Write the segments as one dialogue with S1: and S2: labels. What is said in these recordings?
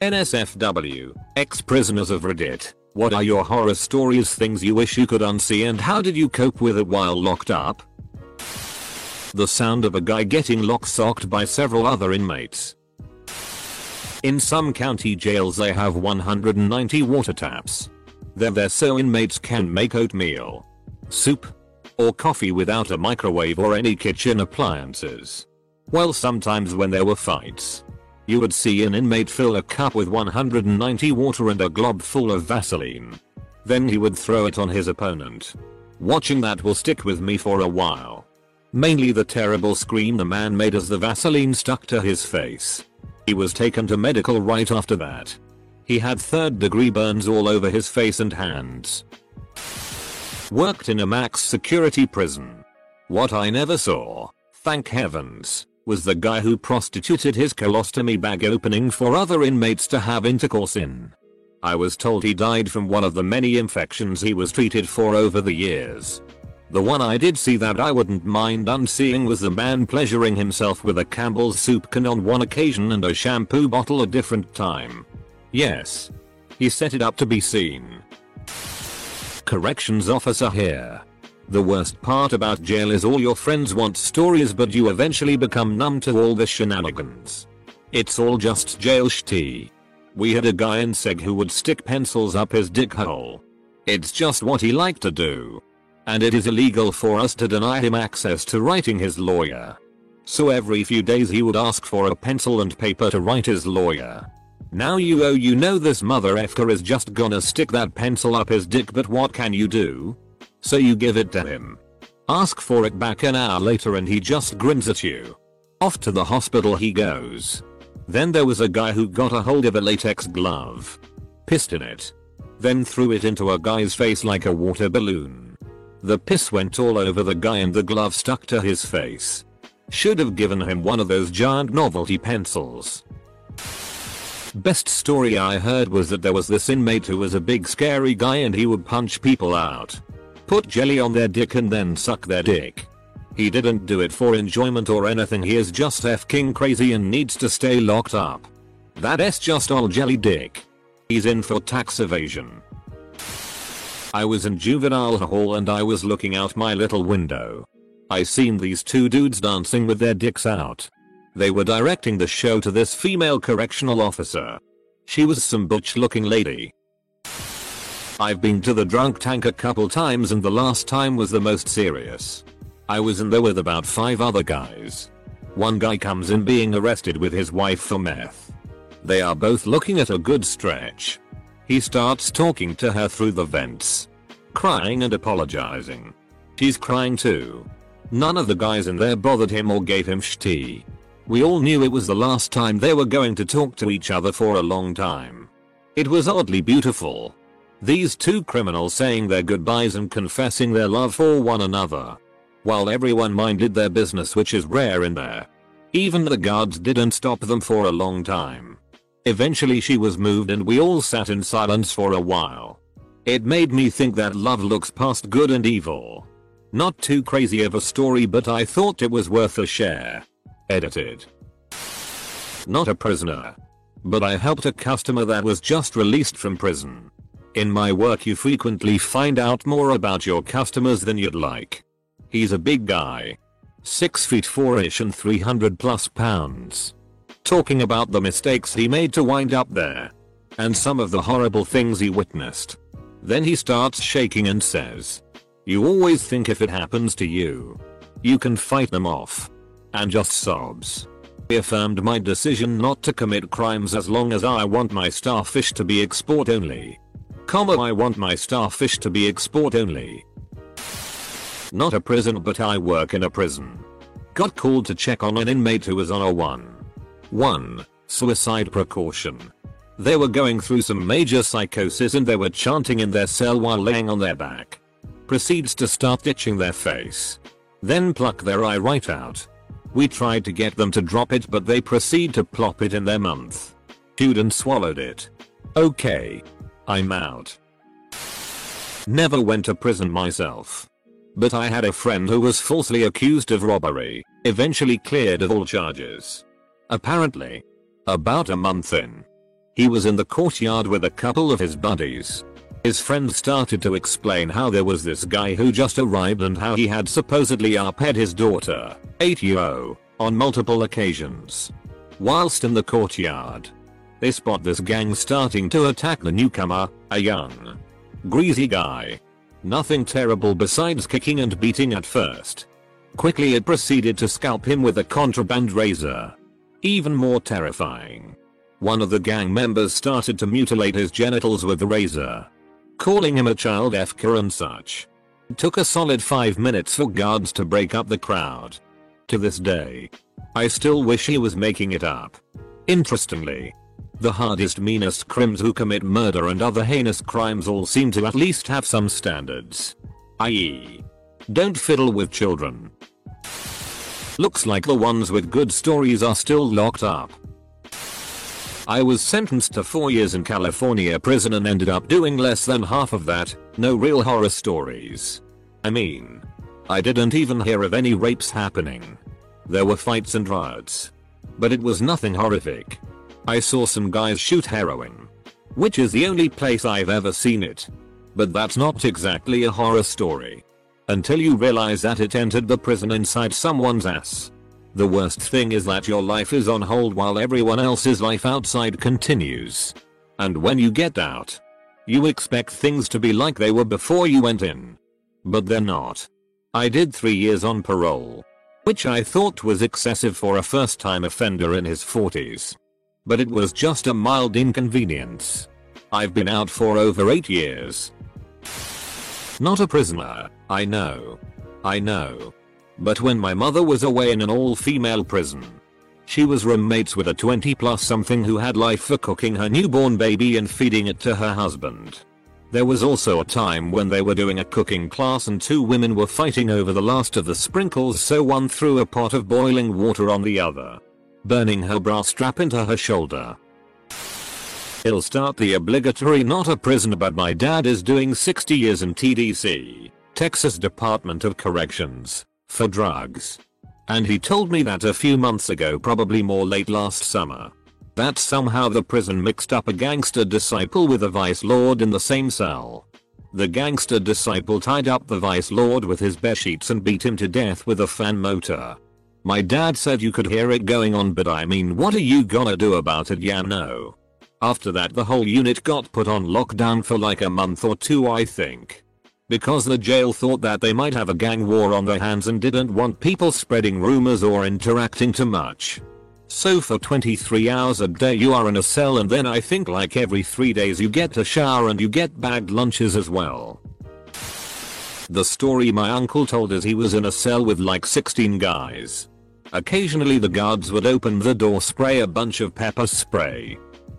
S1: NSFW, ex-prisoners of Reddit, what are your horror stories things you wish you could unsee and how did you cope with it while locked up? The sound of a guy getting lock-socked by several other inmates. In some county jails they have 190 water taps. They're there so inmates can make oatmeal, soup, or coffee without a microwave or any kitchen appliances. Well sometimes when there were fights, you would see an inmate fill a cup with 190 water and a glob full of Vaseline. Then he would throw it on his opponent. Watching that will stick with me for a while. Mainly the terrible scream the man made as the Vaseline stuck to his face. He was taken to medical right after that. He had third degree burns all over his face and hands. Worked in a max security prison. What I never saw, thank heavens, was the guy who prostituted his colostomy bag opening for other inmates to have intercourse in. I was told he died from one of the many infections he was treated for over the years. The one I did see that I wouldn't mind unseeing was the man pleasuring himself with a Campbell's soup can on one occasion and a shampoo bottle a different time. Yes. He set it up to be seen corrections officer here. The worst part about jail is all your friends want stories but you eventually become numb to all the shenanigans. It's all just jail shitty. We had a guy in seg who would stick pencils up his dick hole. It's just what he liked to do. And it is illegal for us to deny him access to writing his lawyer. So every few days he would ask for a pencil and paper to write his lawyer. Now you oh you know this mother effer is just gonna stick that pencil up his dick but what can you do? So you give it to him. Ask for it back an hour later and he just grins at you. Off to the hospital he goes. Then there was a guy who got a hold of a latex glove. Pissed in it. Then threw it into a guy's face like a water balloon. The piss went all over the guy and the glove stuck to his face. Should have given him one of those giant novelty pencils. Best story I heard was that there was this inmate who was a big scary guy and he would punch people out. Put jelly on their dick and then suck their dick. He didn't do it for enjoyment or anything he is just f-king crazy and needs to stay locked up. That's just all jelly dick. He's in for tax evasion. I was in juvenile hall and I was looking out my little window. I seen these two dudes dancing with their dicks out. They were directing the show to this female correctional officer. She was some butch looking lady. I've been to the drunk tank a couple times and the last time was the most serious. I was in there with about 5 other guys. One guy comes in being arrested with his wife for meth. They are both looking at a good stretch. He starts talking to her through the vents. Crying and apologizing. She's crying too. None of the guys in there bothered him or gave him shitty. We all knew it was the last time they were going to talk to each other for a long time. It was oddly beautiful. These two criminals saying their goodbyes and confessing their love for one another. While everyone minded their business which is rare in there. Even the guards didn't stop them for a long time. Eventually she was moved and we all sat in silence for a while. It made me think that love looks past good and evil. Not too crazy of a story but I thought it was worth a share. Edited. Not a prisoner. But I helped a customer that was just released from prison. In my work you frequently find out more about your customers than you'd like. He's a big guy. 6 feet 4ish and 300 plus pounds. Talking about the mistakes he made to wind up there. And some of the horrible things he witnessed. Then he starts shaking and says. You always think if it happens to you. You can fight them off and just sobs. He affirmed my decision not to commit crimes as long as I want my starfish to be export only. Comma I want my starfish to be export only. Not a prison but I work in a prison. Got called to check on an inmate who was on a 1. 1. Suicide precaution. They were going through some major psychosis and they were chanting in their cell while laying on their back. Proceeds to start itching their face. Then pluck their eye right out. We tried to get them to drop it but they proceed to plop it in their mouth. Chewed and swallowed it. Okay. I'm out. Never went to prison myself. But I had a friend who was falsely accused of robbery, eventually cleared of all charges. Apparently. About a month in. He was in the courtyard with a couple of his buddies. His friend started to explain how there was this guy who just arrived and how he had supposedly uped his daughter, 8 year on multiple occasions. Whilst in the courtyard, they spot this gang starting to attack the newcomer, a young, greasy guy. Nothing terrible besides kicking and beating at first. Quickly it proceeded to scalp him with a contraband razor. Even more terrifying. One of the gang members started to mutilate his genitals with the razor. Calling him a child FK and such. It took a solid 5 minutes for guards to break up the crowd. To this day. I still wish he was making it up. Interestingly. The hardest meanest crims who commit murder and other heinous crimes all seem to at least have some standards. I.e. Don't fiddle with children. Looks like the ones with good stories are still locked up. I was sentenced to 4 years in California prison and ended up doing less than half of that, no real horror stories. I mean, I didn't even hear of any rapes happening. There were fights and riots. But it was nothing horrific. I saw some guys shoot heroin. Which is the only place I've ever seen it. But that's not exactly a horror story. Until you realize that it entered the prison inside someone's ass. The worst thing is that your life is on hold while everyone else's life outside continues. And when you get out, you expect things to be like they were before you went in. But they're not. I did 3 years on parole. Which I thought was excessive for a first time offender in his 40s. But it was just a mild inconvenience. I've been out for over 8 years. Not a prisoner, I know. I know. But when my mother was away in an all-female prison, she was roommates with a 20 plus something who had life for cooking her newborn baby and feeding it to her husband. There was also a time when they were doing a cooking class and two women were fighting over the last of the sprinkles so one threw a pot of boiling water on the other, burning her bra strap into her shoulder. It'll start the obligatory not a prisoner but my dad is doing 60 years in TDC, Texas Department of Corrections, for drugs. And he told me that a few months ago probably more late last summer. That somehow the prison mixed up a gangster disciple with a vice lord in the same cell. The gangster disciple tied up the vice lord with his bear sheets and beat him to death with a fan motor. My dad said you could hear it going on but I mean what are you gonna do about it yeah no. After that the whole unit got put on lockdown for like a month or two I think. Because the jail thought that they might have a gang war on their hands and didn't want people spreading rumors or interacting too much. So for 23 hours a day you are in a cell and then I think like every 3 days you get a shower and you get bagged lunches as well. The story my uncle told is he was in a cell with like 16 guys. Occasionally the guards would open the door spray a bunch of pepper spray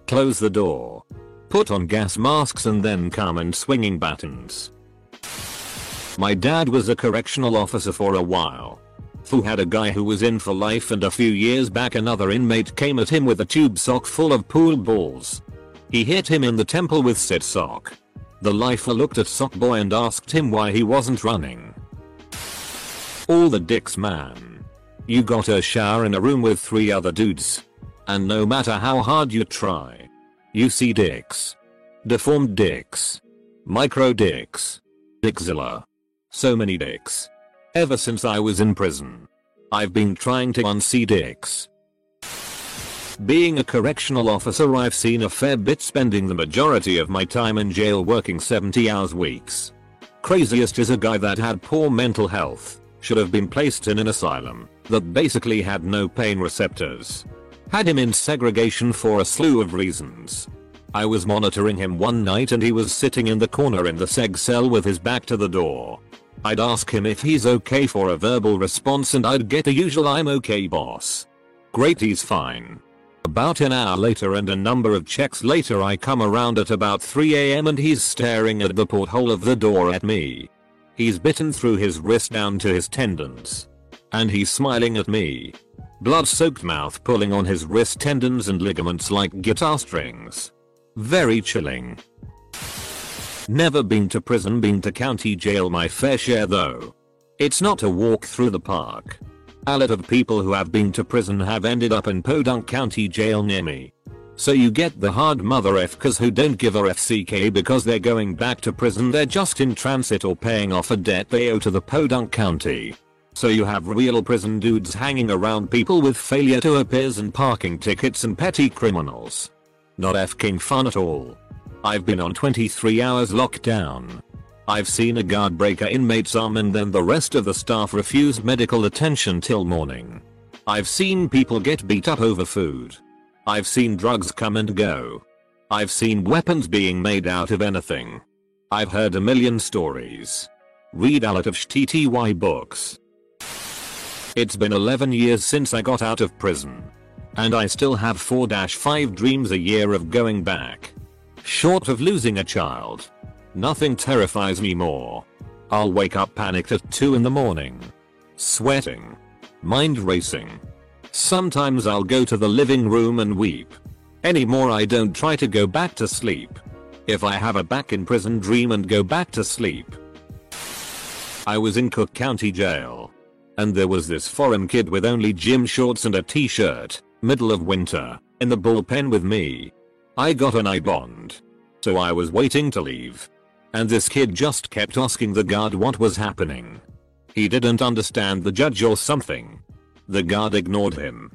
S1: close the door, put on gas masks and then come and swinging batons. My dad was a correctional officer for a while. Who had a guy who was in for life and a few years back another inmate came at him with a tube sock full of pool balls. He hit him in the temple with said sock. The lifer looked at Sock Boy and asked him why he wasn't running. All the dicks man. You got a shower in a room with three other dudes. And no matter how hard you try, you see dicks. Deformed dicks. Micro dicks. Dickzilla. So many dicks. Ever since I was in prison. I've been trying to unsee dicks. Being a correctional officer I've seen a fair bit spending the majority of my time in jail working 70 hours weeks. Craziest is a guy that had poor mental health, should have been placed in an asylum, that basically had no pain receptors. Had him in segregation for a slew of reasons. I was monitoring him one night and he was sitting in the corner in the seg cell with his back to the door. I'd ask him if he's okay for a verbal response and I'd get the usual I'm okay boss. Great he's fine. About an hour later and a number of checks later I come around at about 3am and he's staring at the porthole of the door at me. He's bitten through his wrist down to his tendons. And he's smiling at me. Blood-soaked mouth pulling on his wrist tendons and ligaments like guitar strings. Very chilling. Never been to prison been to county jail my fair share though. It's not a walk through the park. A lot of people who have been to prison have ended up in Podunk County Jail near me. So you get the hard mother FKs who don't give a FCK because they're going back to prison they're just in transit or paying off a debt they owe to the podunk county. So you have real prison dudes hanging around people with failure to appears and parking tickets and petty criminals. Not fking fun at all. I've been on 23 hours lockdown. I've seen a guard break a inmate's arm and then the rest of the staff refused medical attention till morning. I've seen people get beat up over food. I've seen drugs come and go. I've seen weapons being made out of anything. I've heard a million stories. Read a lot of TTY books. It's been 11 years since I got out of prison. And I still have 4-5 dreams a year of going back. Short of losing a child. Nothing terrifies me more. I'll wake up panicked at 2 in the morning. Sweating. Mind racing. Sometimes I'll go to the living room and weep. Anymore I don't try to go back to sleep. If I have a back in prison dream and go back to sleep. I was in Cook County Jail. And there was this foreign kid with only gym shorts and a t-shirt, middle of winter, in the bullpen with me. I got an I bond. So I was waiting to leave. And this kid just kept asking the guard what was happening. He didn't understand the judge or something. The guard ignored him.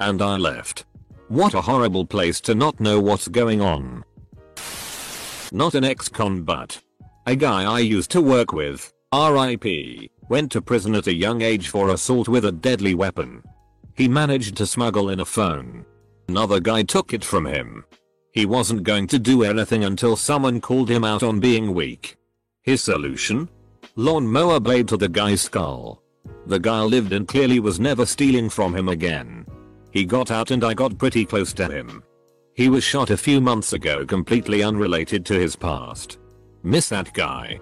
S1: And I left. What a horrible place to not know what's going on. Not an ex-con but a guy I used to work with, RIP, went to prison at a young age for assault with a deadly weapon. He managed to smuggle in a phone. Another guy took it from him. He wasn't going to do anything until someone called him out on being weak. His solution? Lawnmower blade to the guy's skull. The guy lived and clearly was never stealing from him again. He got out and I got pretty close to him. He was shot a few months ago completely unrelated to his past. Miss that guy.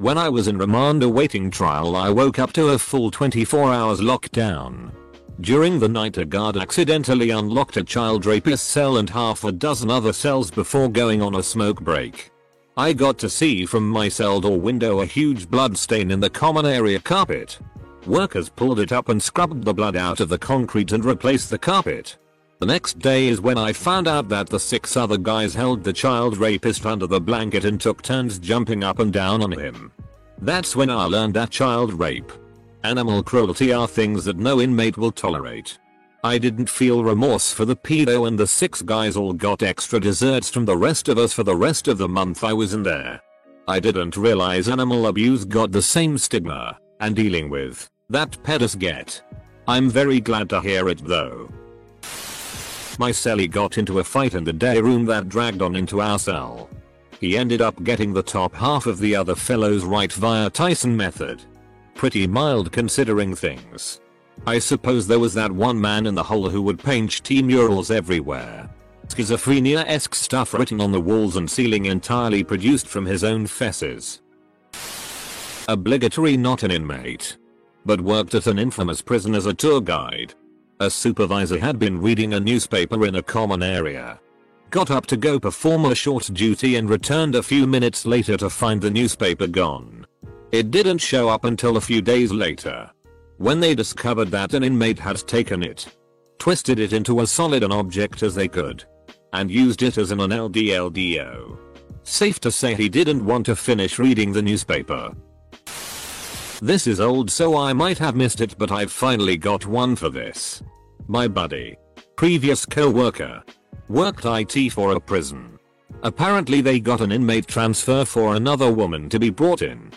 S1: When I was in remand awaiting trial I woke up to a full 24 hours lockdown. During the night a guard accidentally unlocked a child rapist cell and half a dozen other cells before going on a smoke break. I got to see from my cell door window a huge blood stain in the common area carpet. Workers pulled it up and scrubbed the blood out of the concrete and replaced the carpet. The next day is when I found out that the six other guys held the child rapist under the blanket and took turns jumping up and down on him. That's when I learned that child rape, animal cruelty are things that no inmate will tolerate. I didn't feel remorse for the pedo and the six guys all got extra desserts from the rest of us for the rest of the month I was in there. I didn't realize animal abuse got the same stigma and dealing with that pedos get. I'm very glad to hear it though. My cellie got into a fight in the day room that dragged on into our cell. He ended up getting the top half of the other fellows right via Tyson method. Pretty mild considering things. I suppose there was that one man in the hole who would paint tea murals everywhere. Schizophrenia-esque stuff written on the walls and ceiling entirely produced from his own fesses. Obligatory not an inmate. But worked at an infamous prison as a tour guide. A supervisor had been reading a newspaper in a common area. Got up to go perform a short duty and returned a few minutes later to find the newspaper gone. It didn't show up until a few days later when they discovered that an inmate had taken it, twisted it into as solid an object as they could, and used it as an LDLDO. Safe to say he didn't want to finish reading the newspaper. This is old so I might have missed it but I've finally got one for this. My buddy, previous co-worker, worked IT for a prison. Apparently they got an inmate transfer for another woman to be brought in.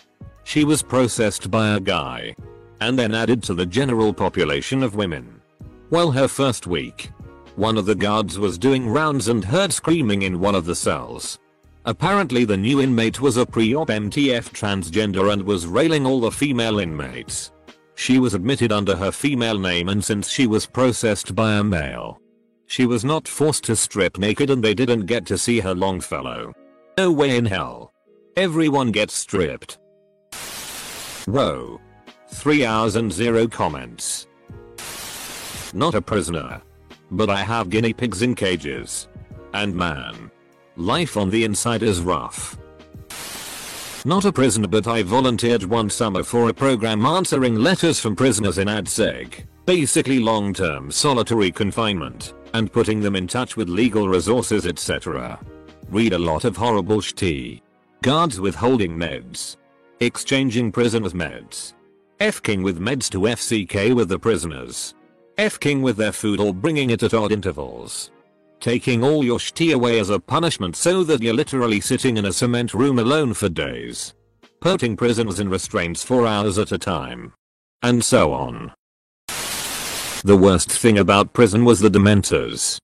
S1: She was processed by a guy and then added to the general population of women. Well her first week, one of the guards was doing rounds and heard screaming in one of the cells. Apparently the new inmate was a pre-op MTF transgender and was railing all the female inmates. She was admitted under her female name and since she was processed by a male. She was not forced to strip naked and they didn't get to see her Longfellow. No way in hell. Everyone gets stripped. Whoa. 3 hours and 0 comments. Not a prisoner. But I have guinea pigs in cages. And man. Life on the inside is rough. Not a prisoner but I volunteered one summer for a program answering letters from prisoners in ADSEG. Basically long term solitary confinement. and putting them in touch with legal resources etc. Read a lot of horrible shit. Guards withholding meds. Exchanging prisoners meds. F-king with meds to FCK with the prisoners. F-king with their food or bringing it at odd intervals. Taking all your shit away as a punishment so that you're literally sitting in a cement room alone for days. Putting prisoners in restraints for hours at a time. And so on. The worst thing about prison was the dementors.